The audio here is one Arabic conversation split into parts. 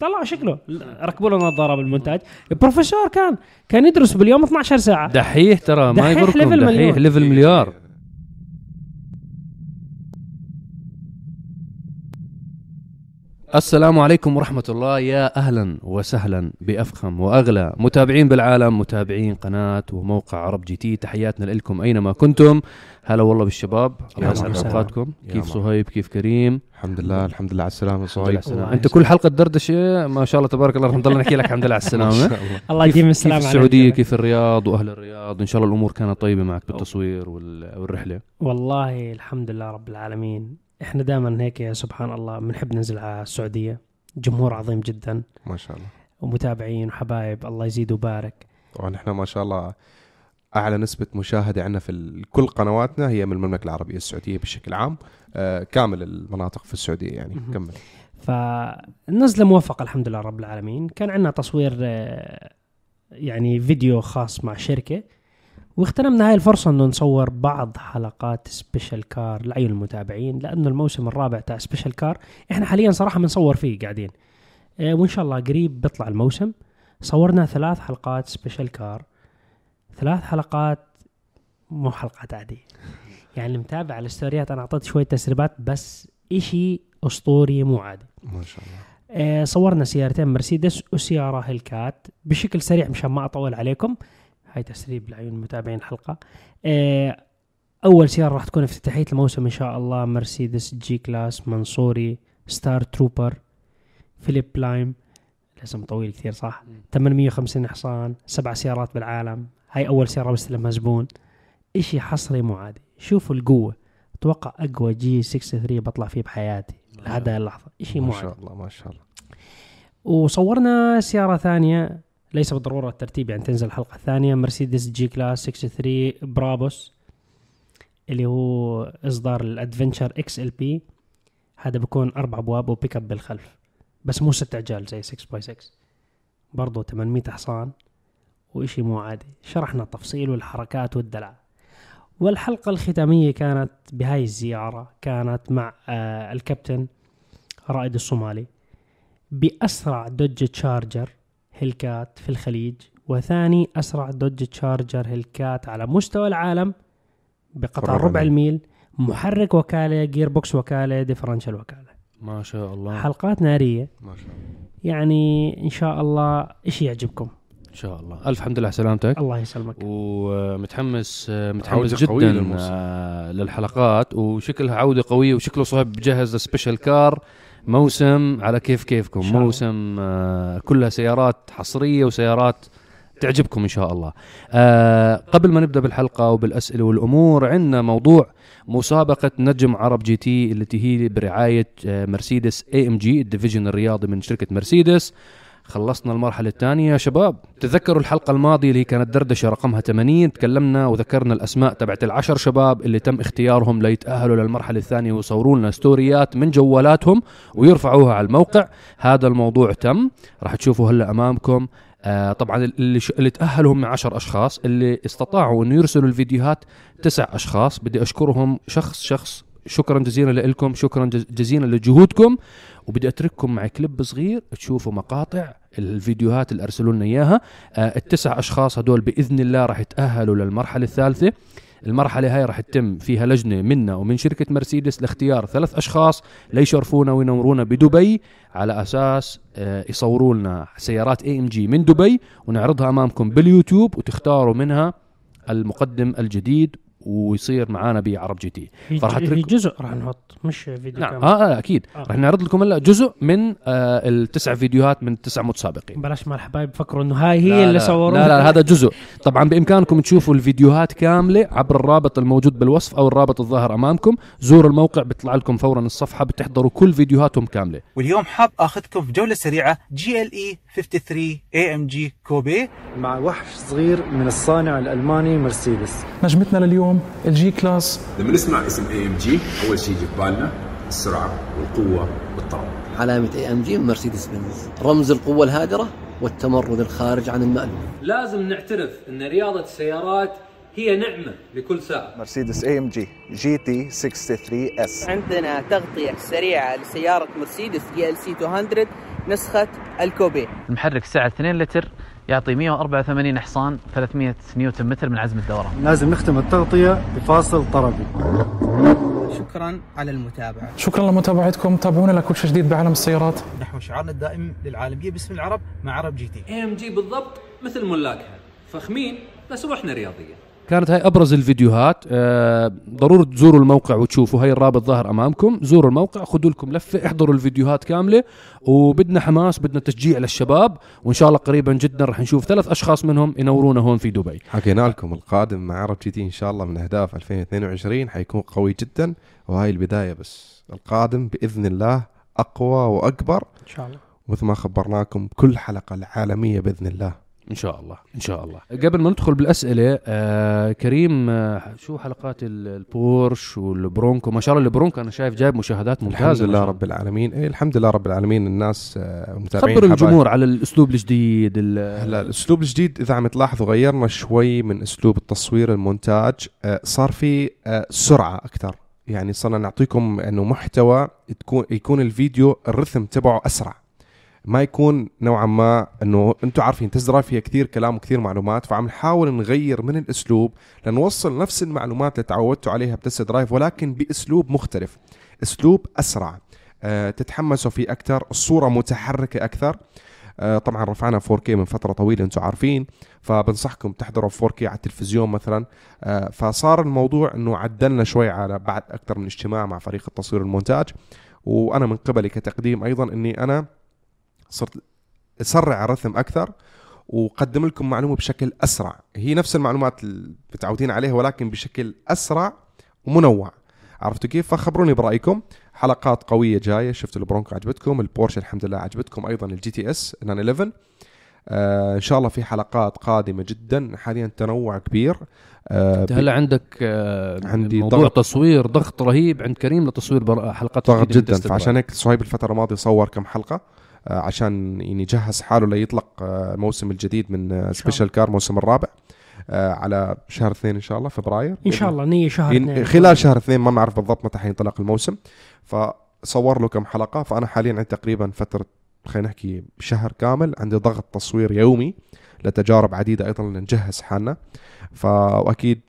طلع شكله. ركبوا له نظاره بالمونتاج. بروفيسور كان كان يدرس باليوم 12 ساعة. دحيح ترى ما يغركم level دحيح. level مليار. السلام عليكم ورحمة الله. يا أهلا وسهلا بأفخم وأغلى. متابعين بالعالم متابعين قناة وموقع عرب GT. تحياتنا لكم أينما كنتم. هلا والله بالشباب. الله يسعد. أوقاتكم. كيف. صهيب؟ كيف كريم؟ الحمد لله الحمد لله على السلامة. صهيب. السلامة. أنت. كل حلقة دردشة ما شاء الله تبارك الله رح نضل نحكي لك الحمد لله على السلامة. الله. كيف, يديم كيف السلام عليك. السعودية؟ كيف الرياض وأهل الرياض؟ إن شاء الله الأمور كانت طيبة معك بالتصوير وال- والرحلة. والله الحمد لله رب العالمين. إحنا دائما هيك يا سبحان الله بنحب ننزل على السعودية. جمهور عظيم جدا. ما شاء الله. ومتابعين وحبايب الله يزيد ويبارك. طبعا إحنا ما شاء الله أعلى نسبة مشاهدة عندنا في كل قنواتنا هي من المملكة العربية السعودية بشكل عام. آه كامل المناطق في السعودية يعني. مهم. كمل. فالنزلة موفقة الحمد لله رب العالمين. كان عندنا تصوير آه، يعني فيديو خاص مع شركة. واغتنمنا هاي الفرصة إنه نصور بعض حلقات special car لعيون المتابعين لأنه الموسم الرابع تاع special car إحنا حاليا صراحة بنصور فيه قاعدين. آه، وإن شاء الله قريب بيطلع الموسم. صورنا ثلاث حلقات special car ثلاث حلقات مو حلقات عادية. يعني اللي متابع على الستوريات أنا أعطيت شوية تسريبات بس إشي أسطوري مو عادي. ما شاء الله. آه، صورنا سيارتين مرسيدس وسيارة هيلكات. بشكل سريع مشان ما أطول عليكم. هاي تسريب لعيون المتابعين الحلقة آه، أول سيارة راح تكون افتتاحية الموسم إن شاء الله. مرسيدس G-Class منصوري Star Trooper فيليب لايم. الاسم طويل كثير صح؟ 850 حصان سبع سيارات بالعالم. هاي أول سيارة بستلمها زبون إشي حصري مو عادي. شوفوا القوة. أتوقع أقوى G 63 بطلع فيه بحياتي. لحد هاي اللحظة. إشي مو ما شاء الله ما شاء الله. وصورنا سيارة ثانية. ليس بالضرورة الترتيب يعني تنزل الحلقة الثانية. مرسيدس G-Class 63 برابوس اللي هو إصدار ال Adventure XLP. هذا بيكون أربع أبواب وبيك اب بالخلف بس مو ست عجال زي 6 by 6 برضو 800 حصان وإشي مو عادي. شرحنا التفصيل والحركات والدلع والحلقة الختامية كانت بهاي الزيارة كانت مع آه الكابتن رائد الصومالي. بأسرع Dodge Charger Hellcat في الخليج وثاني أسرع Dodge Charger Hellcat على مستوى العالم بقطع ربع ربع ميل. الميل محرك وكالة gearbox وكالة differential وكالة. ما شاء الله. حلقات نارية. ما شاء الله. يعني إن شاء الله إشي يعجبكم؟ إن شاء الله. ألف حمد لله على سلامتك. الله يسلمك. ومتحمس متحمس عودة قوية جدا. آه، للحلقات وشكلها عودة قوية وشكله صهيب بجهز سبيشال كار موسم على كيف كيفكم شاء. موسم آه، كلها سيارات حصرية وسيارات تعجبكم إن شاء الله. آه قبل ما نبدأ بالحلقة وبالأسئلة والأمور عندنا موضوع مسابقة نجم عرب GT التي هي برعاية آه مرسيدس AMG ال division الرياضي من شركة مرسيدس. خلصنا المرحلة الثانية. يا شباب تذكروا الحلقة الماضية اللي كانت دردشة رقمها 80 تكلمنا وذكرنا الأسماء تبعت العشر شباب اللي تم اختيارهم ليتأهلوا للمرحلة الثانية ويصوروا لنا ستوريات من جوالاتهم ويرفعوها على الموقع. هذا الموضوع تم. راح تشوفوا هلا أمامكم. آه طبعا اللي, ش... اللي تأهلوا هم 10 أشخاص اللي استطاعوا أنه يرسلوا الفيديوهات تسع أشخاص. بدي أشكرهم شخص شخص شكرا جزيلا لكم شكرا جز- جزيلا لجهودكم. وبدي أترككم مع كليب صغير تشوفوا مقاطع الفيديوهات اللي أرسلوا لنا إياها. آه التسع أشخاص هدول بإذن الله راح يتأهلوا للمرحلة الثالثة. المرحلة هاي راح تتم فيها لجنة منا ومن شركة مرسيدس لاختيار ثلاث أشخاص ليشرفونا وينورونا بدبي. على أساس آه، يصوروا لنا سيارات AMG من دبي ونعرضها أمامكم باليوتيوب وتختاروا منها المقدم الجديد ويصير معانا بعرب GT. فراح هي أترك- جزء راح نحط مش فيديو نعم. كامل. آه, آه أكيد. آه. رح نعرض لكم هلا جزء من آه التسع فيديوهات من التسع متسابقين. بلاش ما الحبايب يفكروا إنه هاي هي لا اللي لا صوروها لا لا هذا جزء. طبعا بإمكانكم تشوفوا الفيديوهات كاملة عبر الرابط الموجود بالوصف أو الرابط الظاهر أمامكم. زوروا الموقع بيطلع لكم فورا الصفحة بتحضروا كل فيديوهاتهم كاملة. واليوم حاب آخذكم في جولة سريعة جي إل إي 53 إي إم جي كوبي. مع وحش صغير من الصانع الألماني مرسيدس. نجمتنا لليوم ال G-Class. لما نسمع اسم AMG أول شيء يجي في بالنا السرعة والقوة والطاقة. علامة AMG مرسيدس بنز رمز القوة الهادرة والتمرد الخارج عن المألوف. لازم نعترف إن رياضة السيارات هي نعمة لكل سائق مرسيدس AMG GT 63 S. عندنا تغطية سريعة لسيارة مرسيدس GLC 200 نسخة ال coupe. المحرك سعة 2 لتر يعطي 184 حصان 300 نيوتن متر من عزم الدوران لازم نختم التغطية بفاصل طربي. شكرا على المتابعة. شكرا لمتابعتكم. تابعونا لكل شيء جديد بعالم السيارات. نحو شعارنا الدائم للعالمية باسم العرب مع عرب GT. AMG بالضبط مثل ملاكها. فخمين بس روحنا رياضيه كانت هاي أبرز الفيديوهات. آه ضروري تزوروا الموقع وتشوفوا. هاي الرابط ظاهر أمامكم. زوروا الموقع خذوا لكم لفة احضروا الفيديوهات كاملة. وبدنا حماس بدنا تشجيع للشباب. وإن شاء الله قريبا جدا رح نشوف ثلاث أشخاص منهم ينورونا هون في دبي. حكينا لكم القادم مع عرب GT إن شاء الله من أهداف 2022 حيكون قوي جدا. وهاي البداية بس. القادم بإذن الله أقوى وأكبر. إن شاء الله. مثل ما خبرناكم كل حلقة العالميه بإذن الله. إن شاء الله إن شاء الله. قبل ما ندخل بالأسئلة آه كريم آه شو حلقات ال- البورش والبرونكو؟ ما شاء الله البرونكو أنا شايف جايب مشاهدات ممتازة الحمد لله رب العالمين. إيه الحمد لله رب العالمين. الناس آه، متابعين خبر. الجمهور على الأسلوب الجديد ال- هلا الأسلوب الجديد إذا عم تلاحظوا غيرنا شوي من أسلوب التصوير المونتاج. آه، صار في آه، سرعة أكثر. يعني صرنا نعطيكم إنه محتوى تكون يكون الفيديو الرتم تبعه أسرع. ما يكون نوعا ما إنه أنتم عارفين test drive فيها كثير كلام وكثير معلومات فعم نحاول نغير من الأسلوب لنوصل نفس المعلومات اللي تعودتوا عليها ب test drive ولكن بأسلوب مختلف أسلوب أسرع. آه، تتحمسوا فيه أكثر الصورة متحركة أكثر. آه، طبعا رفعنا 4K من فترة طويلة أنتم عارفين فبنصحكم تحضروا 4K على التلفزيون مثلا. آه، فصار الموضوع إنه عدلنا شوي على بعد أكثر من اجتماع مع فريق التصوير والمونتاج وأنا من قبلي كتقديم أيضا إني أنا صرت أسرع الرتم أكثر وقدم لكم معلومة بشكل أسرع. هي نفس المعلومات اللي متعودين عليها ولكن بشكل أسرع ومنوع. عرفتوا كيف؟ فخبروني برأيكم. حلقات قوية جاية. شفتوا البرونكو عجبتكم. البورش الحمد لله عجبتكم. أيضا ال GTS 911 آه إن شاء الله في حلقات قادمة جدا. حاليا تنوع كبير. آه هلا عندك آه عندي موضوع ضغط. تصوير ضغط رهيب. عند كريم لتصوير حلقات ضغط جدا. فعشان هيك صهيب الفترة الماضية صور كم حلقة. عشان يعني يجهز حاله ليطلق آه، الموسم الجديد من آه، Special Car الموسم الرابع آه، على شهر اثنين إن شاء الله فبراير إن شاء الله نية شهر ين- اثنين. خلال شهر اثنين ما نعرف بالضبط متى حينطلق الموسم فصور له كم حلقة فأنا حاليا عندي تقريبا فترة خلينا نحكي شهر كامل عندي ضغط تصوير يومي لتجارب عديدة أيضا لنجهز حالنا فأكيد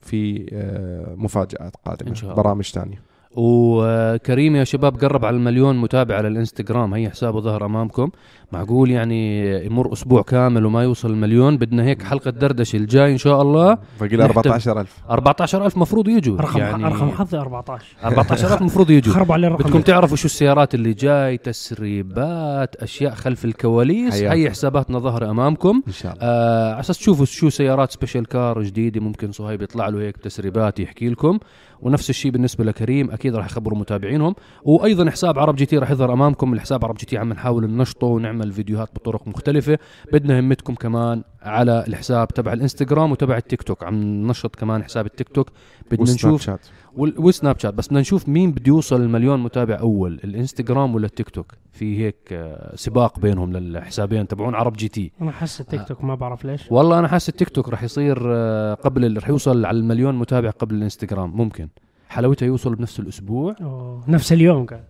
في آه، مفاجآت قادمة إن شاء الله. برامج ثانية وكريم يا شباب قرب على المليون متابع على الإنستغرام. هي حسابه ظهر أمامكم. معقول يعني يمر أسبوع كامل وما يوصل المليون؟ بدنا هيك حلقة دردشة الجاي إن شاء الله. باقي له نحتم- 14000 14000 مفروض يجوا. رقم يعني رقم حظي 14 14000 مفروض يجوا. خربوا عليه الرقم. بدكم تعرفوا شو السيارات اللي جاي؟ تسريبات أشياء خلف الكواليس. هي حساباتنا ظهر أمامكم. إن شاء الله. آه على أساس تشوفوا شو سيارات Special Car جديدة ممكن صهيب يطلع له هيك تسريبات يحكي لكم. ونفس الشيء بالنسبة لكريم أكيد راح يخبروا متابعينهم. وأيضا حساب عرب GT راح يظهر أمامكم. الحساب عرب GT عم نحاول ننشطه ونعمل فيديوهات بطرق مختلفة. بدنا همتكم كمان على الحساب تبع الإنستغرام وتبع التيك توك. عم ننشط كمان حساب التيك توك. بدنا نشوف شات وسناب شات بس بدنا نشوف مين بده يوصل المليون متابع أول الإنستغرام ولا التيك توك؟ في هيك آه، سباق بينهم للحسابين تبعون عرب GT. أنا حاسس التيك توك ما بعرف ليش. والله أنا حاسس التيك توك راح يصير آه، قبل راح يوصل على المليون متابع قبل الإنستغرام. ممكن. حلاوتها يوصل بنفس الأسبوع. أوه. نفس اليوم كان.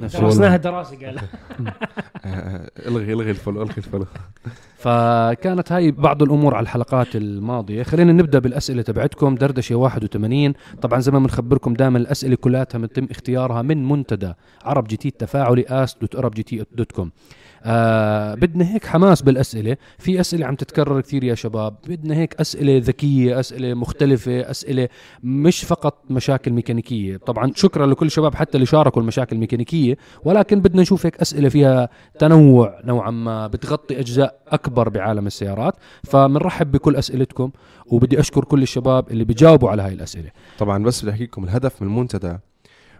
نفس درسناها دراسة قال. إلغي إلغي ال follow إلغي ال follow فكانت هاي بعض الأمور على الحلقات الماضية. خلينا نبدأ بالأسئلة تبعتكم. دردشة 81 طبعا زي ما بنخبركم دائما الأسئلة كلها يتم اختيارها من منتدى عرب GT التفاعلي ask dot عرب GT dot com آه بدنا هيك حماس بالأسئلة. في أسئلة عم تتكرر كثير يا شباب. بدنا هيك أسئلة ذكية أسئلة مختلفة أسئلة مش فقط مشاكل ميكانيكية. طبعا شكرا لكل الشباب حتى اللي شاركوا المشاكل الميكانيكية ولكن بدنا نشوف هيك أسئلة فيها تنوع نوعا ما بتغطي أجزاء أكبر بعالم السيارات. فبنرحب بكل أسئلتكم وبدي أشكر كل الشباب اللي بيجاوبوا على هاي الأسئلة. طبعا بس بدي أحكي لكم الهدف من المنتدى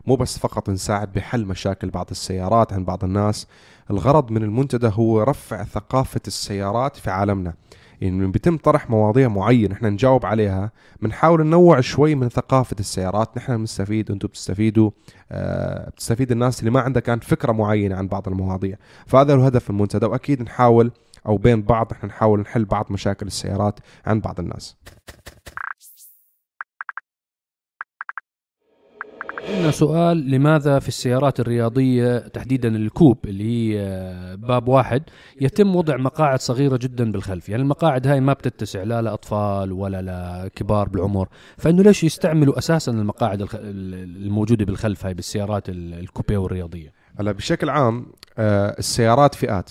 مو بس فقط نساعد بحل مشاكل بعض السيارات عند بعض الناس الغرض من المنتدى هو رفع ثقافة السيارات في عالمنا. يعني بيتم طرح مواضيع معينة إحنا نجاوب عليها بنحاول ننوع شوي من ثقافة السيارات. نحن بنستفيد أنتم بتستفيدوا آه بتستفيد الناس اللي ما عندها كانت فكرة معينة عن بعض المواضيع. فهذا هو هدف المنتدى وأكيد نحاول أو بين بعض إحنا نحاول نحل بعض مشاكل السيارات عند بعض الناس. عندنا سؤال لماذا في السيارات الرياضية تحديدا الكوب اللي هي آه، باب واحد يتم وضع مقاعد صغيرة جدا بالخلف؟ يعني المقاعد هاي ما بتتسع لا لأطفال ولا لكبار بالعمر. فإنه ليش يستعملوا أساسا المقاعد الموجودة بالخلف هاي بالسيارات ال- ال coupe والرياضية؟ هلا بشكل عام آه، السيارات فئات.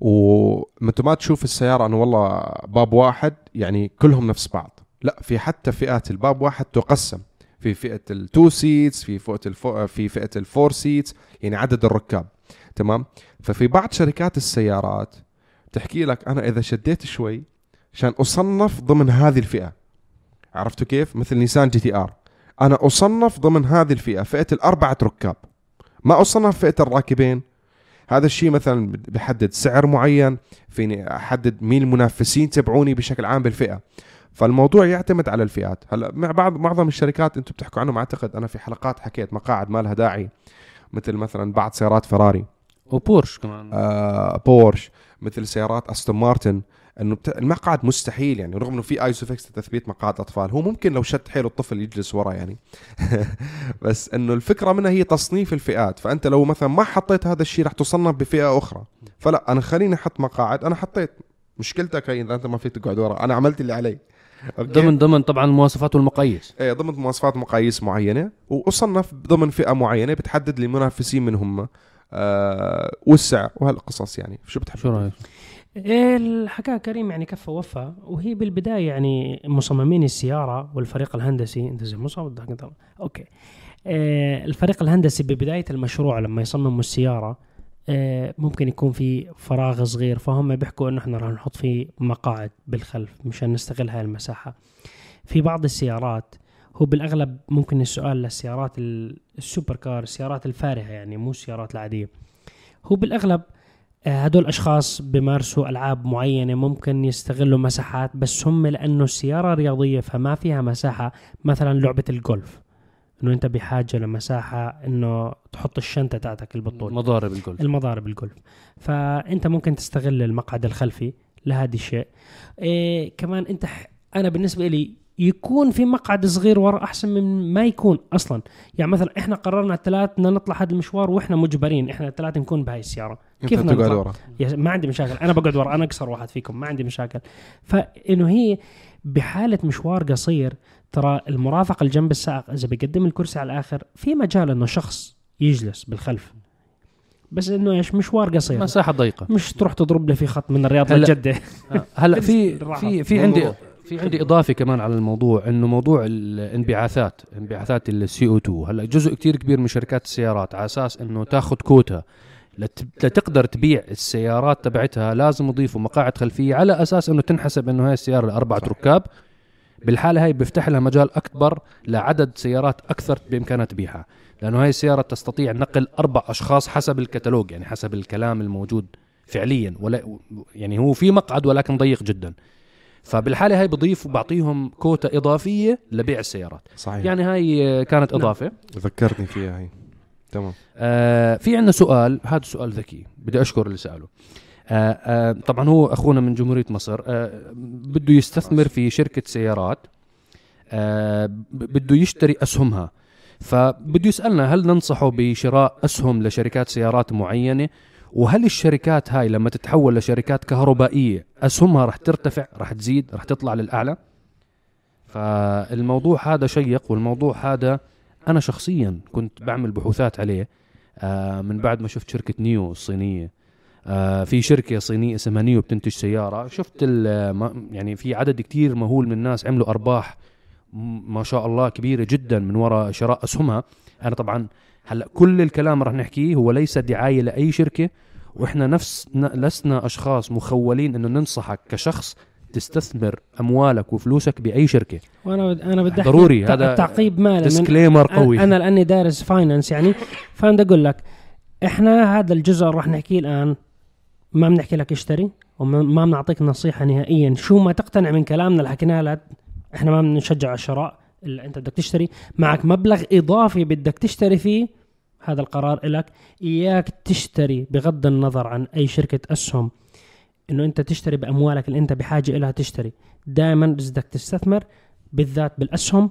ومتى ما تشوف السيارة إنه والله باب واحد يعني كلهم نفس بعض. لا في حتى فئات الباب واحد تقسم. في فئة ال two seats في فئة ال four في فئة ال four seats يعني عدد الركاب. تمام؟ ففي بعض شركات السيارات تحكي لك أنا إذا شديت شوي عشان أصنف ضمن هذه الفئة. عرفتوا كيف؟ مثل نيسان GTR. أنا أصنف ضمن هذه الفئة فئة الاربعة ركاب. ما أصنف فئة الراكبين. هذا الشيء مثلا بحدد سعر معين فيني أحدد مين المنافسين تبعوني بشكل عام بالفئة. فالموضوع يعتمد على الفئات. هلا مع بعض معظم الشركات أنتم بتحكوا عنهم أعتقد أنا في حلقات حكيت مقاعد ما لها داعي مثل مثلا بعض سيارات فراري. وبورش كمان. آه بورش مثل سيارات أستون مارتن. إنه بت... المقعد مستحيل يعني رغم إنه في ISOFIX لتثبيت مقاعد أطفال. هو ممكن لو شد حيله الطفل يجلس ورا يعني. بس إنه الفكرة منها هي تصنيف الفئات. فأنت لو مثلا ما حطيت هذا الشيء رح تصنف بفئة أخرى. فلا أنا خليني أحط مقاعد. أنا حطيت. مشكلتك هي إذا أنت ما فيك تقعد ورا. أنا عملت اللي علي؟ ضمن ضمن طبعا المواصفات والمقاييس إيه ضمن مواصفات مقاييس معينة وأصنف ضمن فئة معينة بتحدد لي المنافسين من هم آه والسعر وهالقصص يعني. شو بتحب؟ شو رأيك؟ إيه الحكاية كريم يعني كفى وفى وهي بالبداية يعني مصممين السيارة والفريق الهندسي. أنت زي انت okay. إيه الفريق الهندسي ببداية المشروع لما يصمموا السيارة ممكن يكون في فراغ صغير فهم بيحكوا إنه إحنا راح نحط فيه مقاعد بالخلف مشان نستغل هاي المساحة. في بعض السيارات هو بالأغلب ممكن السؤال للسيارات ال- ال super car السيارات الفارهة يعني مو السيارات العادية. هو بالأغلب آه، هدول الاشخاص بيمارسوا ألعاب معينة ممكن يستغلوا مساحات بس هم لأنه السيارة رياضيه فما فيها مساحة مثلا لعبة الجولف إنه أنت بحاجة لمساحة إنه تحط الشنطة تاعتك البطول مضارب الجولف. المضارب الجولف. فأنت ممكن تستغل المقعد الخلفي لهذا الشيء. إيه كمان أنت ح... أنا بالنسبة لي يكون في مقعد صغير ورا أحسن من ما يكون أصلا. يعني مثلا إحنا قررنا الثلاث بدنا نطلع هذا المشوار وإحنا مجبرين إحنا الثلاثه نكون بهاي السيارة. بدنا تقعد؟ ورا. ما عندي مشاكل. أنا بقعد ورا. أنا أقصر واحد فيكم. ما عندي مشاكل. فإنه هي بحالة مشوار قصير ترى المرافق الجنب السائق إذا بيقدم الكرسي على الآخر في مجال إنه شخص يجلس بالخلف. بس إنه إيش مشوار قصير. مساحة ضيقة. مش تروح تضرب لي في خط من الرياض هلا- لجده آه، هلا في بالراحة. في في عندي. في عندي إضافة كمان على الموضوع إنه موضوع الانبعاثات انبعاثات السي أو 2 هلا جزء كتير كبير من شركات السيارات على أساس إنه تاخذ كوتا لت- لتقدر تبيع السيارات تبعتها لازم يضيفوا مقاعد خلفية على أساس إنه تنحسب إنه هاي السيارة لأربعة ركاب. بالحالة هاي بيفتح لها مجال أكبر لعدد سيارات أكثر بامكانها تبيعها لأنه هاي السيارة تستطيع نقل أربع أشخاص حسب الكتالوج يعني حسب الكلام الموجود فعليا ولا يعني هو في مقعد ولكن ضيق جدا. فبالحالة هاي بضيف وبعطيهم كوتا إضافية لبيع السيارات. صحيح. يعني هاي كانت إضافة. ذكرتني فيها هي تمام. آه في عندنا سؤال هذا سؤال ذكي بدي أشكر اللي سأله. طبعا هو أخونا من جمهورية مصر آه بده يستثمر في شركة سيارات آه بده يشتري أسهمها. فبده يسألنا هل ننصحه بشراء أسهم لشركات سيارات معينة؟ وهل الشركات هاي لما تتحول لشركات كهربائية أسهمها راح ترتفع راح تزيد راح تطلع للأعلى؟ فالموضوع هذا شيق والموضوع هذا أنا شخصيا كنت بعمل بحوثات عليه آه من بعد ما شفت شركة نيو الصينية. آه في شركة صينية اسمها نيو بتنتج سيارة. شفت ال- ما- يعني في عدد كتير مهول من الناس عملوا أرباح ما شاء الله كبيرة جدا من وراء شراء أسهمها. أنا طبعا هلأ كل الكلام رح نحكيه هو ليس دعاية لأي شركة وإحنا نفس لسنا أشخاص مخولين إنه ننصحك كشخص تستثمر أموالك وفلوسك بأي شركة. وأنا أنا بدي ضروري، هذا تعقيب مالي disclaimer قوي. أنا لأني دارس finance يعني فأنا بدي أقول لك إحنا هذا الجزء اللي راح نحكيه الآن ما بنحكي لك اشتري وما ما بنعطيك نصيحة نهائيا. شو ما تقتنع من كلامنا اللي حكيناه لك إحنا ما بنشجع على الشراء أنت بدك تشتري. معك مبلغ إضافي بدك تشتري فيه هذا القرار لك إياك تشتري بغض النظر عن أي شركة أسهم. إنه أنت تشتري بأموالك اللي أنت بحاجة لها تشتري. دائما بدك تستثمر بالذات بالأسهم.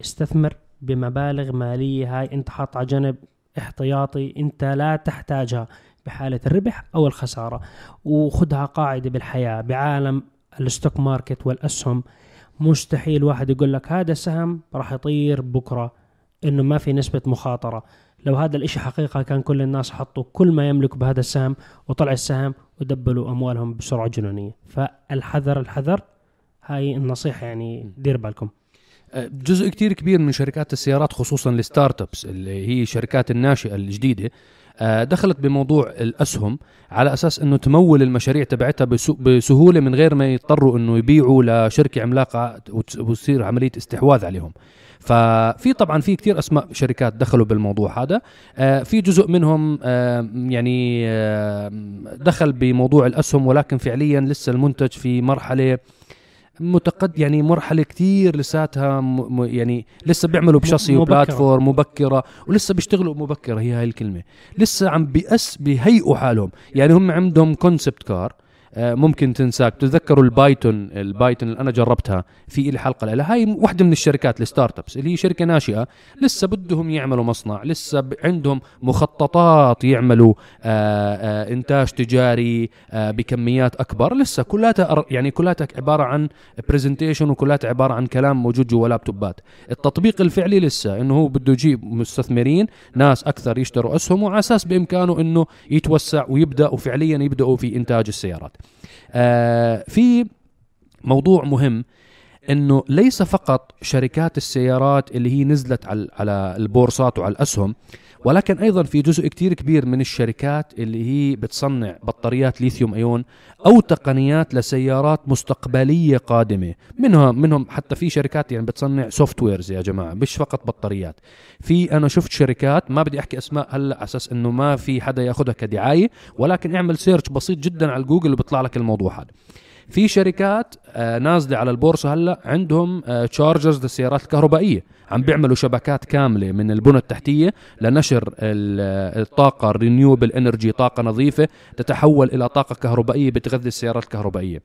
استثمر بمبالغ مالية هاي أنت حاط على جنب احتياطي أنت لا تحتاجها. بحالة الربح أو الخسارة. وخدها قاعدة بالحياة بعالم ال stock market والأسهم. مستحيل واحد يقول لك هذا السهم راح يطير بكرة إنه ما في نسبة مخاطرة. لو هذا الإشي حقيقة كان كل الناس حطوا كل ما يملكوا بهذا السهم وطلع السهم ودبلوا أموالهم بسرعة جنونية. فالحذر الحذر هاي النصيحة يعني دير بالكم. جزء كتير كبير من شركات السيارات خصوصا ال startups اللي هي الشركات الناشئة الجديدة دخلت بموضوع الأسهم على أساس إنه تمول المشاريع تبعتها بسهولة من غير ما يضطروا إنه يبيعوا لشركة عملاقة وت- وتصير عملية استحواذ عليهم. ففي طبعا في كتير أسماء شركات دخلوا بالموضوع هذا. آه، في جزء منهم آه، يعني آه، دخل بموضوع الأسهم ولكن فعليا لسه المنتج في مرحلة متقد يعني مرحلة كتير لساتها م... م... يعني لسه بيعملوا بشاصي. وبلاتفورم مبكرة ولسه بيشتغلوا مبكرة هي هاي الكلمة لسه عم بيأس بيهيئوا حالهم يعني هم عندهم concept car ممكن تنساك. تتذكروا البايتون البايتون اللي أنا جربتها في لي حلقة لها. هاي واحدة من الشركات ال startups اللي هي شركة ناشئة. لسه بدهم يعملوا مصنع لسه عندهم مخططات يعملوا آه، آه، إنتاج تجاري آه، بكميات أكبر. لسه كلها يعني كلها عبارة عن presentation وكلها عبارة عن كلام موجود جوا لابتوبات. التطبيق الفعلي لسه إنه هو بده يجيب مستثمرين ناس أكثر يشتروا أسهم وعلى أساس بإمكانه إنه يتوسع ويبدأ وفعليا يبدأوا في إنتاج السيارات. آه في موضوع مهم إنه ليس فقط شركات السيارات اللي هي نزلت على على البورصات وعلى الأسهم ولكن أيضا في جزء كتير كبير من الشركات اللي هي بتصنع بطاريات lithium ion أو تقنيات لسيارات مستقبلية قادمة. منها منهم حتى في شركات يعني بتصنع softwares يا جماعة مش فقط بطاريات. في أنا شفت شركات ما بدي أحكي أسماء هلأ على أساس إنه ما في حدا يأخذها كدعاية ولكن اعمل search بسيط جدا على جوجل وبيطلع لك الموضوع هذا. في شركات آه نازلة على البورصة هلأ عندهم آه chargers للسيارات الكهربائية. عم بيعملوا شبكات كاملة من البنى التحتية لنشر آه، الطاقة ال renewable energy طاقة نظيفة تتحول إلى طاقة كهربائية بتغذي السيارات الكهربائية.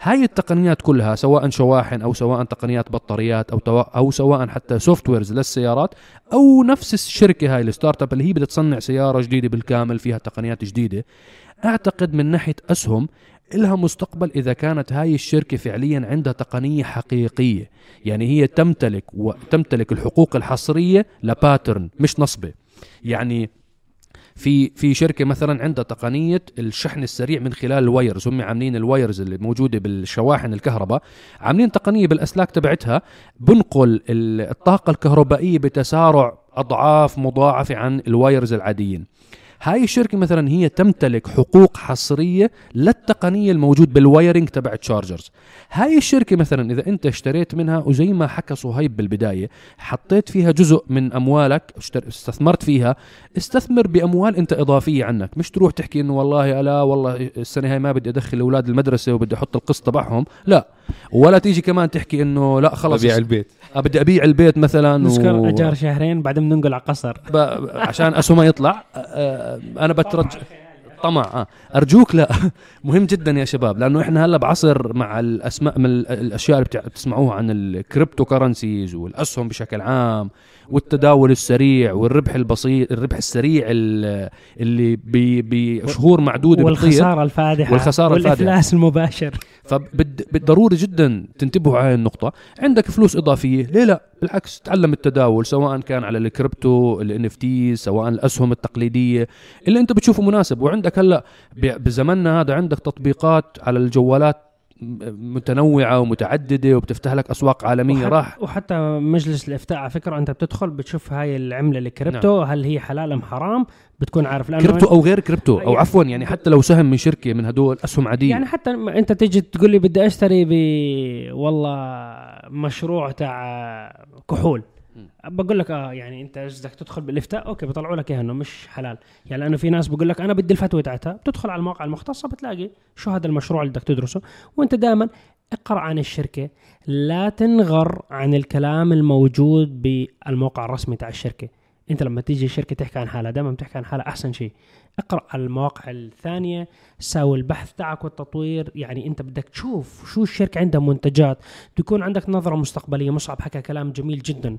هاي التقنيات كلها سواء شواحن أو سواء تقنيات بطاريات أو أو سواء حتى softwares للسيارات أو نفس الشركة هاي ال startup اللي هي بدها تصنع سيارة جديدة بالكامل فيها تقنيات جديدة. أعتقد من ناحية أسهم إلها مستقبل إذا كانت هاي الشركة فعليا عندها تقنية حقيقية. يعني هي تمتلك وتمتلك الحقوق الحصرية ل patent مش نصبة. يعني في في شركة مثلا عندها تقنية الشحن السريع من خلال ال wires. هم عاملين ال wires اللي موجودة بالشواحن الكهرباء. عاملين تقنية بالأسلاك تبعتها. بنقل ال- الطاقة الكهربائية بتسارع أضعاف مضاعفة عن ال wires العاديين. هاي الشركة مثلا هي تمتلك حقوق حصرية للتقنية الموجود بال wiring تبع ال chargers هاي الشركة مثلا إذا أنت اشتريت منها وزي ما حكى صهيب بالبداية حطيت فيها جزء من أموالك اشتر- استثمرت فيها استثمر بأموال أنت إضافية عنك. مش تروح تحكي إنه والله ألا والله السنة هاي ما بدي أدخل أولاد المدرسة وبدي أحط القسط تبعهم. لا. ولا تيجي كمان تحكي إنه لا خلص ببيع البيت. بدي أبيع البيت مثلا نسكر أجار شهرين بعدين بننقل على قصر. ب... عشان اسهمها يطلع. أنا بترجى طمع آه. أرجوك لا. مهم جدا يا شباب لأنه إحنا هلأ بعصر مع الأسماء من ال- الأشياء اللي بتع- بتسمعوها عن ال cryptocurrencies والأسهم بشكل عام. والتداول السريع والربح البسيط الربح السريع ال- اللي بشهور معدودة. والخسارة الفادحة والخسارة الفادحة. والإفلاس المباشر. فبالضروري جدا تنتبهوا على هاي النقطة. عندك فلوس إضافية؟ ليه لا؟ بالعكس تعلم التداول سواء كان على الكريبتو ال NFT سواء الأسهم التقليدية اللي أنت بتشوفه مناسب. وعندك هلأ بزمننا هذا عندك تطبيقات على الجوالات م- متنوعة ومتعددة وبتفتح لك أسواق عالمية وحت- راح. وحتى مجلس الإفتاء على فكرة أنت بتدخل بتشوف هاي العملة الكريبتو هل هي حلال أم حرام؟ بتكون عارف لأنه كريبتو أو غير كريبتو أو يعني- عفوا يعني حتى لو سهم من شركة من هدول أسهم عادية. يعني حتى أنت تيجي تقول لي بدي أشتري ب والله مشروع تاع كحول. بقول لك آه يعني انت بدك تدخل بالافتاء أوكي بيطلعوا لك اياها انه مش حلال. يعني لأنه في ناس بقول لك أنا بدي الفتوى تاعتها بتدخل على المواقع المختصة بتلاقي شو هذا المشروع اللي بدك تدرسه. وانت دائما اقرأ عن الشركة لا تنغر عن الكلام الموجود بالموقع الرسمي تاع الشركة. انت لما تيجي شركة تحكي عن حالها دائما بتحكي عن حالها أحسن شيء. اقرأ على المواقع الثانية ساوي البحث تاعك والتطوير. يعني انت بدك تشوف شو الشركة عندها منتجات تكون عندك نظرة مستقبلية مصعب حكى كلام جميل جدا.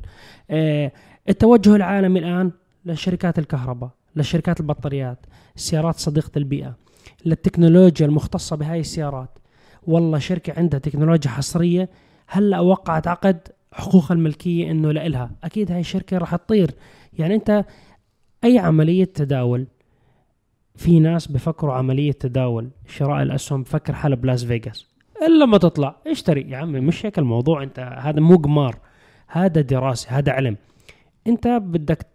آه التوجه العالمي الآن لشركات الكهرباء لشركات البطاريات السيارات صديقة البيئة للتكنولوجيا المختصة بهاي السيارات. والله شركة عندها تكنولوجيا حصرية. هلا وقعت عقد حقوق الملكية إنه لإلها؟ أكيد هاي الشركة راح تطير. يعني أنت أي عملية تداول في ناس بفكروا عملية تداول شراء الأسهم بفكر حاله بلاس فيغاس. إلا ما تطلع اشتري يا عمي مش هيك الموضوع أنت هذا مو قمار هذا دراسة هذا علم. أنت بدك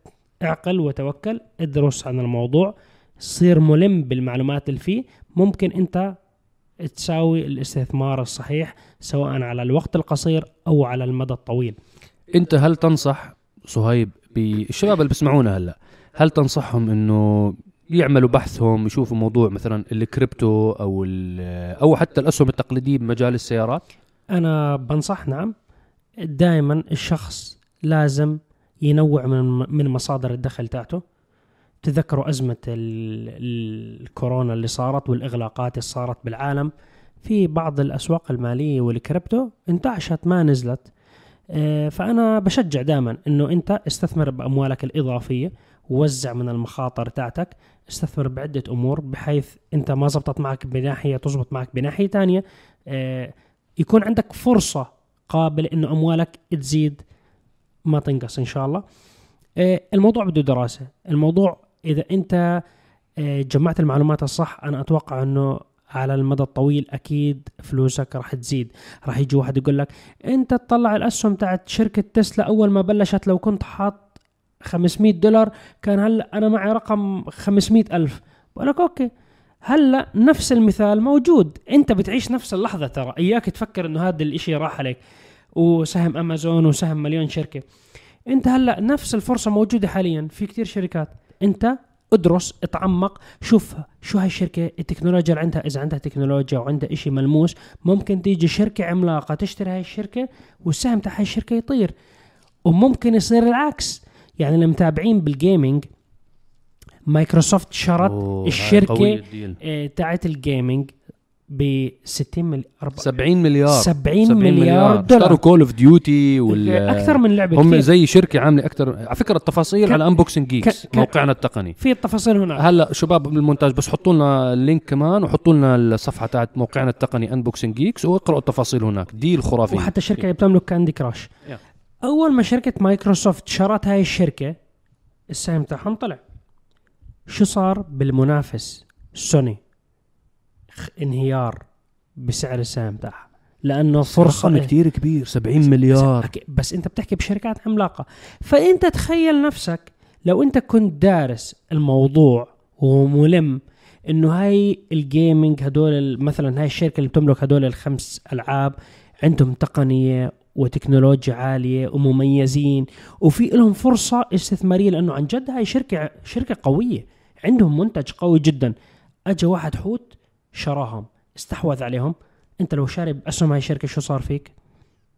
اعقل وتوكل ادرس عن الموضوع صير ملم بالمعلومات اللي فيه. ممكن أنت تساوي الاستثمار الصحيح سواء على الوقت القصير أو على المدى الطويل. أنت هل تنصح صهيب بالشباب اللي بيسمعونا هلا هل تنصحهم إنه يعملوا بحثهم يشوفوا موضوع مثلا الكريبتو أو أو حتى الأسهم التقليدية بمجال السيارات. أنا بنصح نعم دائما الشخص لازم ينوع من من مصادر الدخل تاعته. تذكروا أزمة ال- الكورونا اللي صارت والإغلاقات اللي صارت بالعالم. في بعض الأسواق المالية والكريبتو انتعشت ما نزلت. آه، فأنا بشجع دائما أنه أنت استثمر بأموالك الإضافية. وزع من المخاطر تاعتك استثمر بعدة أمور بحيث أنت ما زبطت معك بناحية تزبط معك بناحية تانية. آه، يكون عندك فرصة قابلة أنه أموالك تزيد ما تنقص إن شاء الله. آه، الموضوع بده دراسة. الموضوع إذا أنت آه، جمعت المعلومات الصح أنا أتوقع أنه على المدى الطويل أكيد فلوسك راح تزيد. راح يجي واحد يقول لك أنت تطلع الأسهم تاعت شركة تسلا أول ما بلشت لو كنت حاط 500 دولار كان هلا أنا معي رقم 500 ألف. بقول لك أوكي. هلا نفس المثال موجود. أنت بتعيش نفس اللحظة ترى. إياك تفكر إنه هذا الإشي راح عليك. وسهم أمازون وسهم مليون شركة. أنت هلا نفس الفرصة موجودة حاليا في كتير شركات. أنت ادرس اتعمق شوف شو هاي الشركة التكنولوجيا اللي عندها. إذا عندها تكنولوجيا وعندها إشي ملموس ممكن تيجي شركة عملاقة تشتري هاي الشركة والسهم تاع هاي الشركة يطير. وممكن يصير العكس. يعني اللي متابعين بال gaming مايكروسوفت شرت الشركة. آه، تاعت ال gaming ب 60 مليار 70 مليار 70 مليار دولار. اشتروا Call of Duty وال أكثر من لعبة هم كتير. زي شركة عاملة أكثر على فكرة التفاصيل ك- على Unboxing Geeks ك- ك- موقعنا التقني في التفاصيل هنا هلا شباب بالمونتاج بس حطوا لنا ال link كمان وحطوا لنا الصفحة تاعت موقعنا التقني Unboxing Geeks واقرأوا التفاصيل هناك deal خرافي وحتى الشركة اللي بتملك Candy Crush يا. أول ما شركة مايكروسوفت شرت هاي الشركة السهم تاعهم طلع. شو صار بالمنافس؟ سوني. انهيار بسعر السهم تاعها. لأنه فرصة رقم كتير كبير 70 مليار. بس أنت بتحكي بشركات عملاقة. فأنت تخيل نفسك لو أنت كنت دارس الموضوع وملم إنه هاي الجيمنج هدول مثلا هاي الشركة اللي بتملك هدول الخمس ألعاب عندهم تقنية وتكنولوجيا عالية ومميزين. وفي لهم فرصة استثمارية لأنه عن جد هاي شركة شركة قوية عندهم منتج قوي جدا. اجى واحد حوت شراهم استحوذ عليهم. أنت لو شارب أسهم هاي الشركة شو صار فيك؟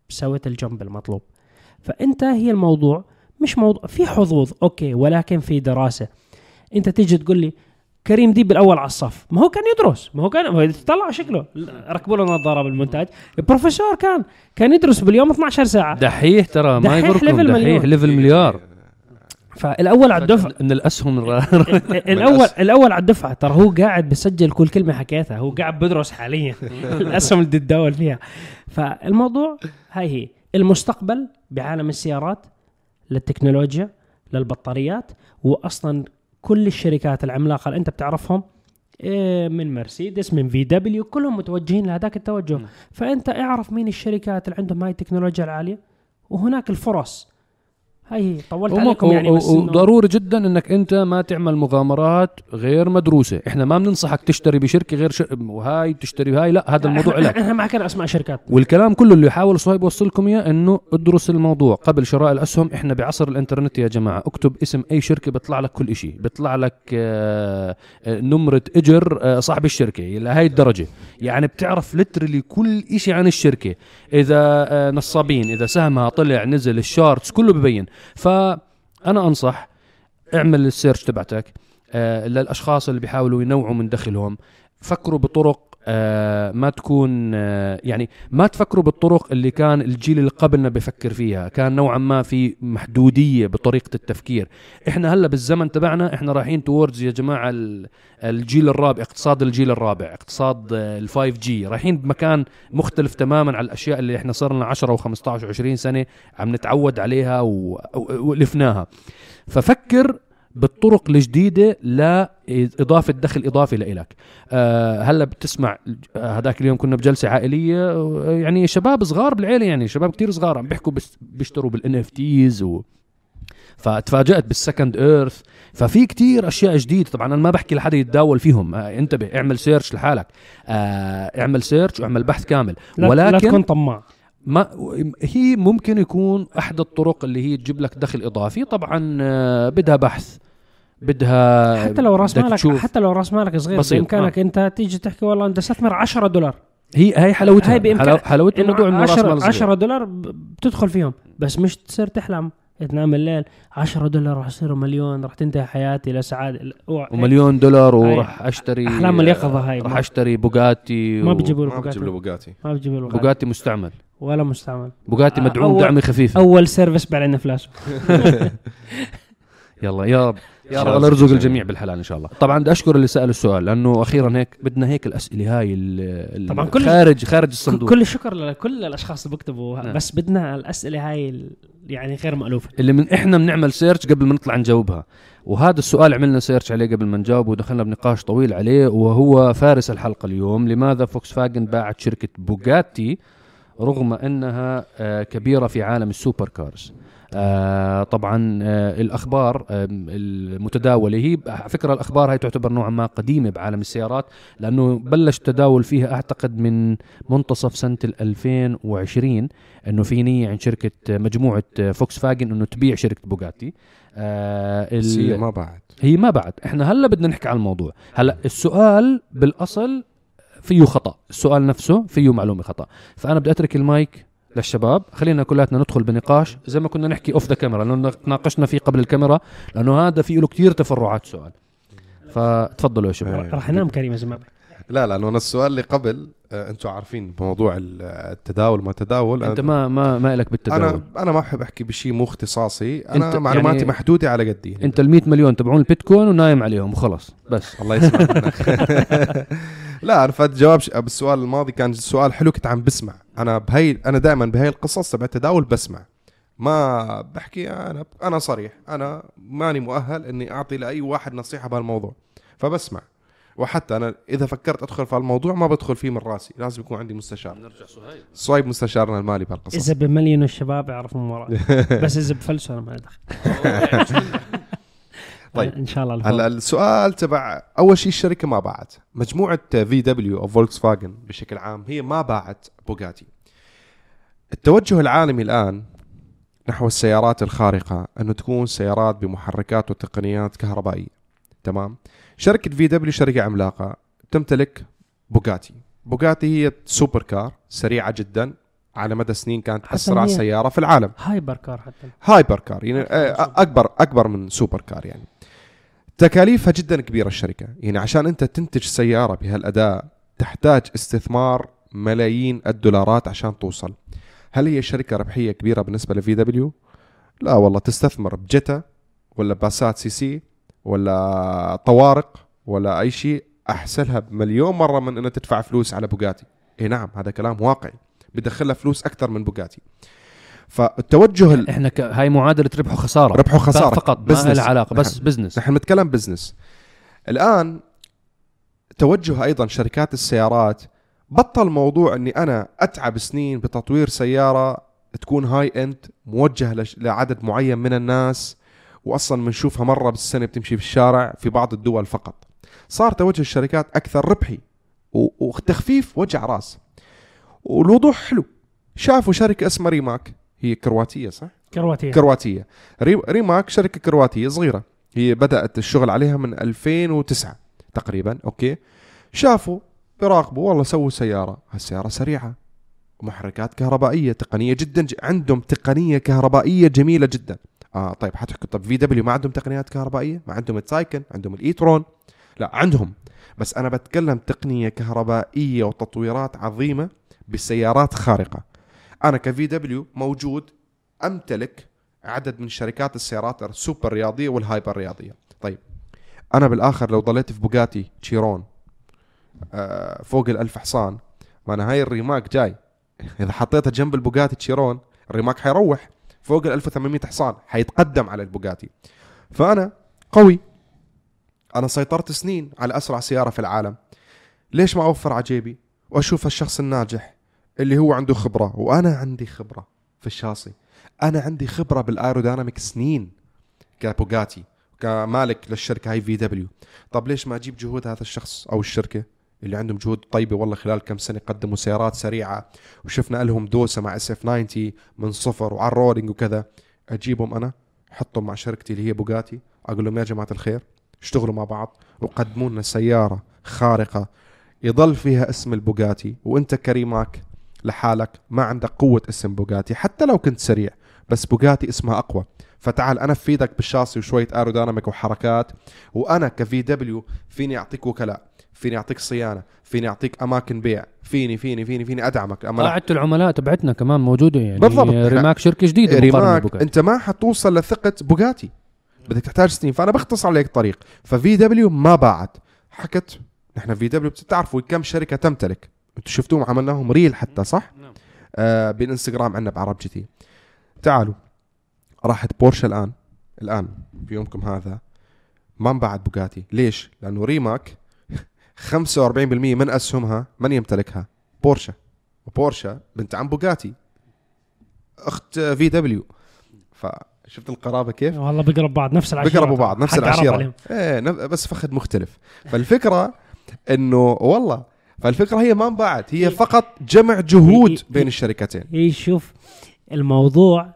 سويت الجنب المطلوب. فأنت هي الموضوع مش موضوع في حظوظ أوكي ولكن في دراسة. أنت تيجي تقول لي كريم ديب الأول على الصف. ما هو كان يدرس. ما هو كان ما هو طلع شكله. ركبوا له نظاره بالمونتاج البروفيسور كان كان يدرس باليوم 12 ساعة. دحيح ترى ما ليفل دحيح مليون. ليفل مليار. فالأول على الدفعة. ان الأسهم الأول الأول على الدفعة. ترى هو قاعد بسجل كل كلمة حكيتها. هو قاعد بدرس حاليا. الأسهم اللي تتداول فيها. فالموضوع هاي هي. المستقبل بعالم السيارات للتكنولوجيا للبطاريات واصلا كل الشركات العملاقة اللي انت بتعرفهم إيه، من مرسيدس من في دبليو كلهم متوجهين لهذاك التوجه. فأنت اعرف مين الشركات اللي عندهم هاي التكنولوجيا العالية؟ وهناك الفرص. هي طولت عليكم يعني بس وضروري جدا إنك أنت ما تعمل مغامرات غير مدروسة. إحنا ما بننصحك تشتري بشركة غير ش... وهاي تشتري هاي لا هذا الموضوع لك. إحنا ما حكينا أسماء شركات. والكلام كله اللي يحاول صهيب يوصل لكم إياه إنه ادرس الموضوع. قبل شراء الأسهم إحنا بعصر الإنترنت يا جماعة. اكتب اسم أي شركة بيطلع لك كل شيء بيطلع لك آه، آه، نمرة إجر آه، صاحب الشركة لهي الدرجة. يعني بتعرف لترلي كل شيء عن الشركة. إذا آه، نصابين إذا سهمها طلع نزل ال charts كله ببين. فأنا أنصح اعمل ال search تبعتك آه للأشخاص اللي بيحاولوا ينوعوا من دخلهم. فكروا بطرق ما تكون آه يعني ما تفكروا بالطرق اللي كان الجيل اللي قبلنا بفكر فيها. كان نوعا ما في محدودية بطريقة التفكير. إحنا هلأ بالزمن تبعنا إحنا رايحين towards يا جماعة ال- الجيل الرابع اقتصاد الجيل الرابع اقتصاد ال 5G رايحين بمكان مختلف تماما على الأشياء اللي إحنا صرنا 10 و15 و20 سنة عم نتعود عليها و- و- والفناها ففكر بالطرق الجديدة لإضافة دخل إضافي لإلك. آه هلأ بتسمع آه، هذاك اليوم كنا بجلسة عائلية آه، يعني شباب صغار بالعيلة يعني شباب كتير صغار عم بيحكوا بيشتروا بال NFTs و فتفاجأت بال Second Earth ففي كتير أشياء جديدة. طبعا أنا ما بحكي لحدا يتداول فيهم. آه انتبه اعمل search لحالك. آه اعمل سيرش واعمل بحث كامل. لا, ولكن لا تكون طماع. ما هي ممكن يكون أحد الطرق اللي هي تجيب لك دخل إضافي. طبعا آه، بدها بحث. بدها حتى لو راس مالك. حتى لو راس مالك صغير بسيط، بإمكانك أنت تيجي تحكي والله أنت استثمر 10 دولار. هي هي حلاوتها. هاي بامكان حلاو- حلاوتها الموضوع إنه راس 10 مال صغير. 10 دولار بتدخل فيهم بس مش تصير تحلم. تنام الليل 10 دولار راح يصيروا مليون راح تنتهي حياتي لسعادة. ومليون دولار. وراح اشتري أحلام اليقظة هاي. راح ما- أشتري بوغاتي ما و- بيجيبوا له ما بتجيب له بوجاتي بوجاتي ما بيجيبوا له بوغاتي مستعمل. ولا مستعمل. بوغاتي مدعوم أول- دعمه خفيفه أول سيرفيس بعد انفلاس يلا يا رب. يا رب. الله يرزق الجميع بالحلال إن شاء الله. طبعا بدي أشكر اللي سأل السؤال لأنه أخيرا هيك بدنا هيك الأسئلة هاي ال- طبعاً كل- خارج خارج الصندوق. كل الشكر لكل الأشخاص اللي بيكتبوا نعم. بس بدنا الأسئلة هاي يعني غير مألوفة. اللي من إحنا بنعمل search قبل ما نطلع نجاوبها. وهذا السؤال عملنا search عليه قبل ما نجاوبه ودخلنا بنقاش طويل عليه وهو فارس الحلقة اليوم. لماذا فوكس فاجن باعت شركة بوغاتي رغم إنها آه، كبيرة في عالم ال super cars؟ طبعا آه الأخبار آه المتداولة هي على فكرة الأخبار هاي تعتبر نوعا ما قديمة بعالم السيارات لأنه بلش التداول فيها أعتقد من منتصف سنة ال 2020 إنه في نيه عند شركة آه، مجموعة آه، فوكس فاجن إنه تبيع شركة بوغاتي. آه هي ما بعد. هي ما بعد. إحنا هلأ بدنا نحكي عن الموضوع. هلأ السؤال بالأصل فيه خطأ. السؤال نفسه فيه معلومة خطأ. فأنا بدي أترك المايك للشباب. خلينا كلاتنا ندخل بنقاش. زي ما كنا نحكي off the camera لأنه تناقشنا فيه قبل الكاميرا لأنه هذا فيه له كثير تفرعات سؤال. فتفضلوا يا شباب. راح ينام كريم يا زلمة. لا لأنه أنا السؤال اللي قبل آه، أنتم عارفين بموضوع ال- التداول ما تداول. أنت ما ما ما لك بالتداول. أنا أنا ما بحب أحكي بشيء مو اختصاصي. أنا أنت معلوماتي يعني- محدودة على قدي. أنت ال 100 مليون تبعون البيتكوين ونايم عليهم وخلص بس. الله يسمع منك لا أنا فات جواب ش- بالسؤال الماضي كان سؤال حلو كنت عم بسمع. أنا بهي أنا دائما بهي القصص تبع التداول بسمع. ما بحكي أنا أنا صريح. أنا ماني مؤهل إني أعطي لأي واحد نصيحة بهالموضوع. فبسمع. وحتى أنا إذا فكرت أدخل في الموضوع ما بدخل فيه من راسي. لازم يكون عندي مستشار. نرجع صهيب صهيب مستشارنا المالي بهالقصص إذا بمليون الشباب يعرفوا من وراء. بس إذا بفلسوا أنا ما دخل. طيب. إن شاء الله. هلا السؤال تبع أول شيء الشركة ما باعت. مجموعة VW أو فولكس فاجن بشكل عام هي ما باعت بوغاتي التوجه العالمي الآن نحو السيارات الخارقة انه تكون سيارات بمحركات وتقنيات كهربائية. تمام؟ شركة VW شركة عملاقة تمتلك بوغاتي بوغاتي هي super car سريعة جدا على مدى سنين كانت أسرع سيارة في العالم. hyper car حتى. hyper car يعني آه، أكبر أكبر من super car يعني. تكاليفها جدا كبيرة الشركة. يعني عشان أنت تنتج سيارة بهالأداء تحتاج استثمار ملايين الدولارات عشان توصل. هل هي شركة ربحية كبيرة بالنسبة ل VW لا والله. تستثمر ب Jetta ولا Passat CC ولا طوارق ولا أي شيء احسن لها بمليون مرة من انها تدفع فلوس على بوغاتي. إي نعم هذا كلام واقعي. بدخلها فلوس أكثر من بوغاتي فالتوجه ال- إحنا ك... هاي معادلة ربح وخساره ربح وخساره فقط ما business. لها علاقة بس نحن- business نحن نتكلم business الآن توجه أيضا شركات السيارات بطل موضوع إني أنا أتعب سنين بتطوير سيارة تكون high-end موجهة لش- لعدد معين من الناس واصلا بنشوفها مرة بالسنة بتمشي في الشارع في بعض الدول فقط. صار توجه الشركات أكثر ربحي و- وتخفيف وجع راس. والوضوح حلو. شوفوا شركة اسمها ريماك. هي كرواتية صح؟ كرواتية. كرواتية. ري- ريماك شركة كرواتية صغيرة. هي بدأت الشغل عليها من 2009 تقريبا أوكي. شافوا بيراقبوا والله سووا سيارة. هالسيارة سريعة. محركات كهربائية تقنية جدا ج... عندهم تقنية كهربائية جميلة جدا. آه طيب حتحكوا طب VW ما عندهم تقنيات كهربائية؟ ما عندهم التايكن عندهم الإيترون؟ لا عندهم. بس أنا بتكلم تقنية كهربائية وتطويرات عظيمة. بسيارات خارقة. أنا ك VW موجود أمتلك عدد من شركات السيارات السوبر رياضية وال hyper رياضية. طيب أنا بالآخر لو ضليت في بوجاتي تشيرون آه فوق الألف حصان ما أنا هاي الريماك جاي. إذا حطيتها جنب البوجاتي تشيرون الريماك حيروح فوق ال 1800 حصان حيتقدم على البوجاتي فأنا قوي. أنا سيطرت سنين على أسرع سيارة في العالم. ليش ما أوفر على جيبي وأشوف الشخص الناجح. اللي هو عنده خبرة. وأنا عندي خبرة في الشاصي. أنا عندي خبرة بال aerodynamic سنين كبوجاتي كمالك للشركة هاي VW طب ليش ما أجيب جهود هذا الشخص أو الشركة اللي عندهم جهود طيبة؟ والله خلال كم سنة قدموا سيارات سريعة وشفنا لهم دوسة مع SF 90 من صفر وعلى ال rolling وكذا. أجيبهم أنا احطهم مع شركتي اللي هي بوجاتي أقول لهم يا جماعة الخير اشتغلوا مع بعض وقدموا لنا سيارة خارقة يضل فيها اسم البوجاتي وأنت كريماك لحالك. ما عندك قوة اسم بوجاتي حتى لو كنت سريع بس بوجاتي اسمها أقوى. فتعال أنا بفيدك بالشاصي وشوية aerodynamic وحركات وأنا ك VW فيني أعطيك وكلاء فيني أعطيك صيانة فيني أعطيك أماكن بيع فيني فيني فيني فيني أدعمك. أما قاعدة العملاء تبعتنا كمان موجودة يعني بالضبط. ريماك شركة جديدة مقارنة ريماك. أنت ما حتوصل لثقة بوجاتي بدك تحتاج سنين فأنا بختصر عليك الطريق ف VW ما باعت. حكت نحن VW بتعرفوا كم شركة تمتلك. أنتم شفتوهم عملناهم reel حتى صح؟ آه بالانستغرام عندنا بعرب GT. تعالوا. راحت بورشا الآن. الآن في يومكم هذا. ما انباعت بوجاتي. ليش؟ لأنه ريماك 45% من أسهمها من يمتلكها؟ بورشا وبورشا بنت عم بوجاتي. أخت VW فشفت القرابة كيف؟ والله بيقرب بعض نفس العشيرة. بيقربوا بعض نفس العشيرة. إيه بس فخد مختلف. فالفكرة إنه والله فالفكرة هي ما انباعت هي فقط جمع جهود بين الشركتين. اي شوف الموضوع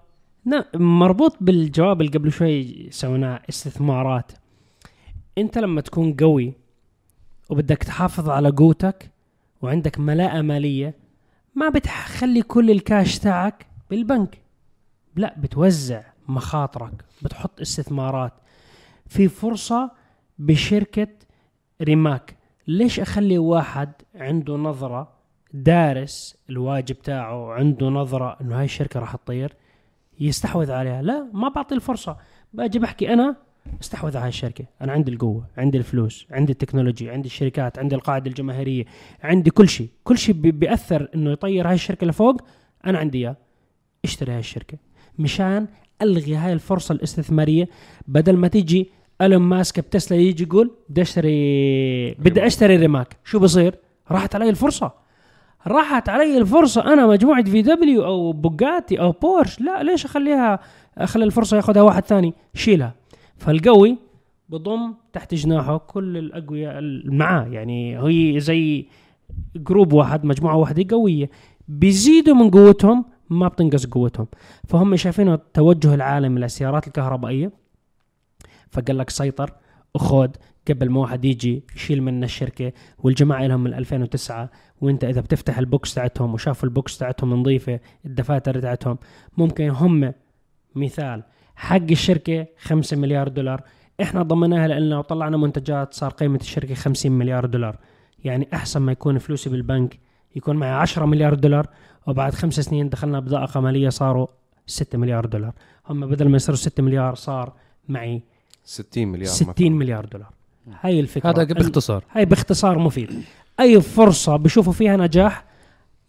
مربوط بالجواب اللي قبل شوي سويناه استثمارات. انت لما تكون قوي وبدك تحافظ على قوتك وعندك ملاءة مالية ما بتخلي كل الكاش تاعك بالبنك. لا بتوزع مخاطرك بتحط استثمارات. في فرصة بشركة ريماك. ليش أخلي واحد عنده نظرة دارس الواجب تاعه عنده نظرة إنه هاي الشركة راح تطير يستحوذ عليها؟ لا ما بعطي الفرصة. باجي بحكي أنا استحوذ على هاي الشركة. أنا عندي القوة عندي الفلوس عندي ال technology عندي الشركات عندي القاعدة الجماهيرية عندي كل شيء. كل شيء بي- بيأثر إنه يطير هاي الشركة لفوق أنا عندي إياه. اشتري هاي الشركة. مشان ألغي هاي الفرصة الاستثمارية بدل ما تيجي إيلون ماسك بتسلا يجي يقول بدي اشتري بدي أشتري ريماك. شو بصير؟ راحت علي الفرصة. راحت علي الفرصة. أنا مجموعة VW أو بوجاتي أو بورش. لا ليش أخليها أخلي الفرصة ياخذها واحد ثاني؟ شيلها. فالقوي بضم تحت جناحه كل الأقوياء اللي معاه. يعني هي زي group واحد مجموعة واحدة قوية. بيزيدوا من قوتهم ما بتنقص قوتهم. فهم شايفين التوجه العالمي للسيارات الكهربائية. فقال لك سيطر وخذ قبل ما واحد يجي يشيل منا الشركة. والجماعة لهم من 2009 وانت إذا بتفتح ال books تاعتهم وشافوا ال books تاعتهم نظيفة الدفاتر تاعتهم ممكن هم مثال حق الشركة 5 مليار دولار. إحنا ضمناها لنا وطلعنا منتجات صار قيمة الشركة 50 مليار دولار. يعني أحسن ما يكون فلوسي بالبنك يكون معي 10 مليار دولار وبعد خمس سنين دخلنا بضائقة مالية صاروا 6 مليار دولار. هم بدل ما يصيروا 6 مليار صار معي 60 مليار 60 مليار دولار. هاي الفكرة. هذا باختصار. هاي باختصار مفيد. أي فرصة بشوفوا فيها نجاح؟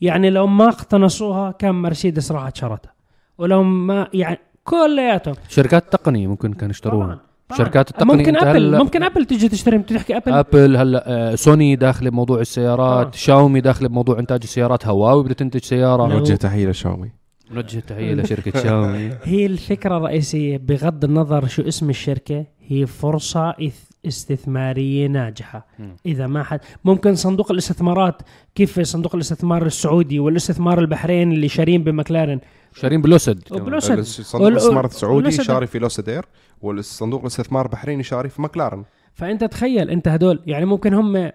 يعني لو ما اقتنصوها كان مرسيدس راحت شرتها ولو ما يعني كلياتهم. شركات تقنية ممكن كانوا يشتروها. طبعاً. شركات التقنية. ممكن أبل ممكن أبل تيجي تشتري تحكي أبل؟ أبل هلا آه، سوني داخلة بموضوع السيارات. آه. شاومي داخلة بموضوع إنتاج السيارات. هواوي بدها تنتج سيارة. نوجه تحيه لشاومي. نوجه تحية لشركه شاومي هي الفكرة الرئيسية بغض النظر شو اسم الشركة هي فرصة إث- استثمارية ناجحة. إذا ما حد ممكن صندوق الاستثمارات كيف صندوق الاستثمار السعودي والاستثمار البحرين اللي شارين بمكلارن شارين بلوسيد. كمان. وبلوسيد صندوق الاستثمار السعودي. شاري في لوسيد والصندوق الاستثمار البحريني شاري في مكلارن فأنت تخيل أنت هدول يعني ممكن هم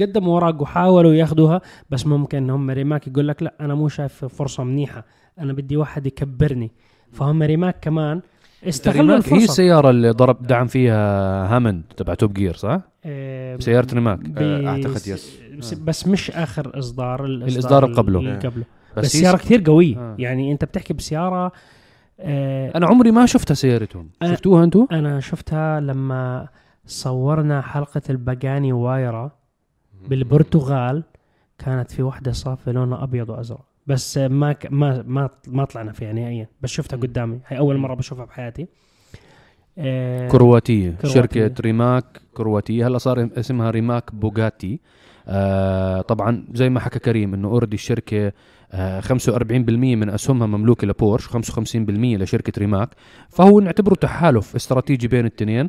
قدموا ورق وحاولوا ياخذوها بس ممكن هم ريماك يقول لك لا أنا مو شايف فرصة منيحة. أنا بدي واحد يكبرني. فهم ريماك كمان؟ استغلوا ريماك هي الفرصة. السيارة اللي ضرب دعم فيها هاموند تبع توب جير صح؟ آه، سيارة ريماك. آه، أعتقد yes. بس, بس مش آخر إصدار الإصدار اللي قبله. اللي قبله. بس بس هي سيارة كثير قوية. آه. يعني أنت بتحكي بسيارة آه أنا عمري ما شفتها سيارتهم. أنا- شفتوها أنتم؟ أنا شفتها لما صورنا حلقة الباجاني هوايرا بالبرتغال. كانت في واحدة صافيه لونها أبيض وأزرق. بس ما ك... ما ما ما طلعنا فيها نهائيا. بس شفتها قدامي. هي أول مرة بشوفها بحياتي. آه، كرواتية. كرواتية. شركة ريماك كرواتية. هلا صار اسمها ريماك بوغاتي. آه طبعا زي ما حكى كريم إنه already الشركة آه 45% من أسهمها مملوكة لبورش 55% لشركة ريماك. فهو نعتبره تحالف استراتيجي بين الاثنين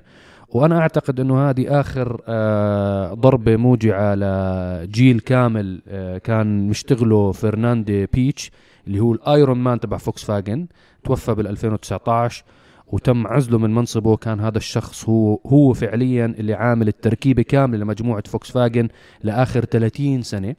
وأنا أعتقد إنه هذه آخر آه ضربة موجعة لجيل كامل آه كان مشتغله فرديناند بيتش اللي هو ال Iron Man تبع فوكس فاجن توفى بال 2019 وتم عزله من منصبه. كان هذا الشخص هو هو فعليا اللي عامل التركيبة كاملة لمجموعة فوكس فاجن لآخر 30 سنة.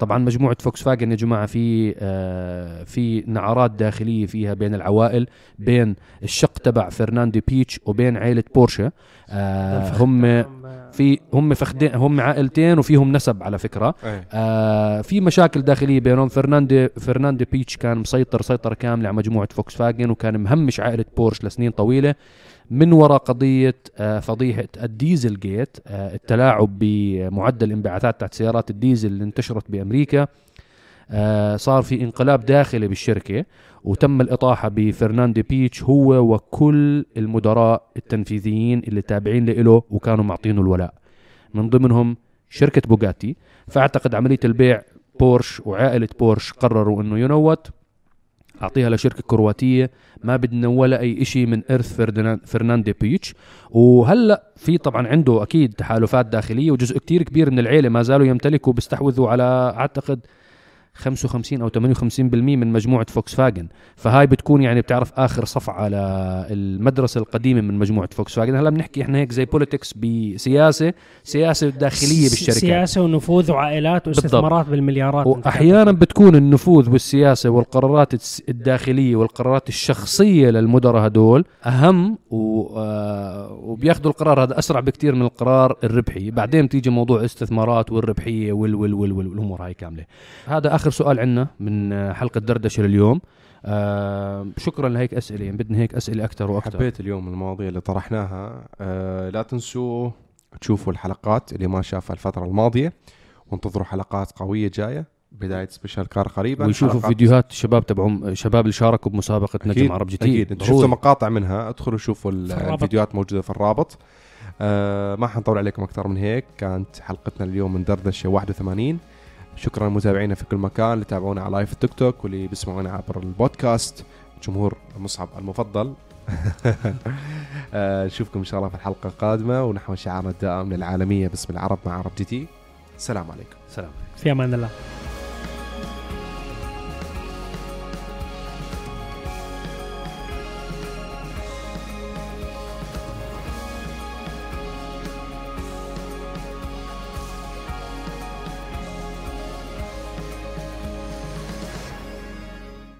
طبعا مجموعة فوكس فاجن يا جماعة في آه في نعرات داخلية فيها بين العوائل بين الشق تبع فرديناند بيتش وبين عائله بورشة. آه هم في هم فخدين هم عائلتين وفيهم نسب على فكرة. إيه. آه في مشاكل داخلية بينهم. فرديناند فرديناند بيتش كان مسيطر سيطرة كاملة على مجموعة فوكس فاجن وكان مهمش عائلة بورش لسنين طويلة. من وراء قضية آه، فضيحة ال Dieselgate آه، التلاعب بمعدل انبعاثات تبعت سيارات الديزل اللي انتشرت بأمريكا. آه، صار في انقلاب داخلي بالشركة وتم الإطاحة بفرناندي بيتش هو وكل المدراء التنفيذيين اللي تابعين له وكانوا معطينه الولاء. من ضمنهم شركة بوغاتي. فأعتقد عملية البيع بورش وعائلة بورش قرروا إنه ينوت أعطيها لشركة كرواتية. ما بدنا ولا أي شيء من إرث فرناندي بيتش وهلأ في طبعا عنده أكيد تحالفات داخلية وجزء كتير كبير من العيلة ما زالوا يمتلكوا بيستحوذوا على أعتقد 55 أو 58% من مجموعة فوكس فاجن فهاي بتكون يعني بتعرف آخر صفعة للمدرسه القديمة من مجموعة فوكس فاجن هلا بنحكي إحنا هيك زي politics بسياسة سياسة داخلية بالشركة سياسة ونفوذ وعائلات واستثمارات بالمليارات. أنت وأحيانا بتكون النفوذ والسياسة والقرارات الداخلية والقرارات الشخصية للمدراء هدول أهم. آه، وبياخذوا القرار. هذا أسرع بكتير من القرار الربحي. بعدين بتيجي موضوع الاستثمارات والربحية وال وال وال وال والأمور هاي كاملة. هذا آخر سؤال عندنا من آه، حلقة دردشة لليوم. آه شكرا لهيك أسئلة يعني بدنا هيك أسئلة أكثر وأكثر. حبيت اليوم المواضيع اللي طرحناها. آه لا تنسوا تشوفوا الحلقات اللي ما شافها الفترة الماضية وانتظروا حلقات قوية جاية بداية special car قريبا. ويشوفوا فيديوهات شباب تبعهم شباب اللي شاركوا بمسابقة نجم أكيد عرب جي تي. أكيد. أنتوا شفتوا مقاطع منها ادخلوا شوفوا. الفيديوهات موجودة في الرابط. آه ما حنطول عليكم أكثر من هيك. كانت حلقتنا اليوم من دردشة 81 شكرا لمتابعينا في كل مكان اللي تابعونا على live التيك توك واللي بيسمعونا عبر البودكاست. جمهور مصعب المفضل. آه، نشوفكم إن شاء الله في الحلقة القادمة ونحو شعارنا الدائم للعالمية باسم العرب مع عرب جي تي. السلام عليكم. سلام في أمان الله.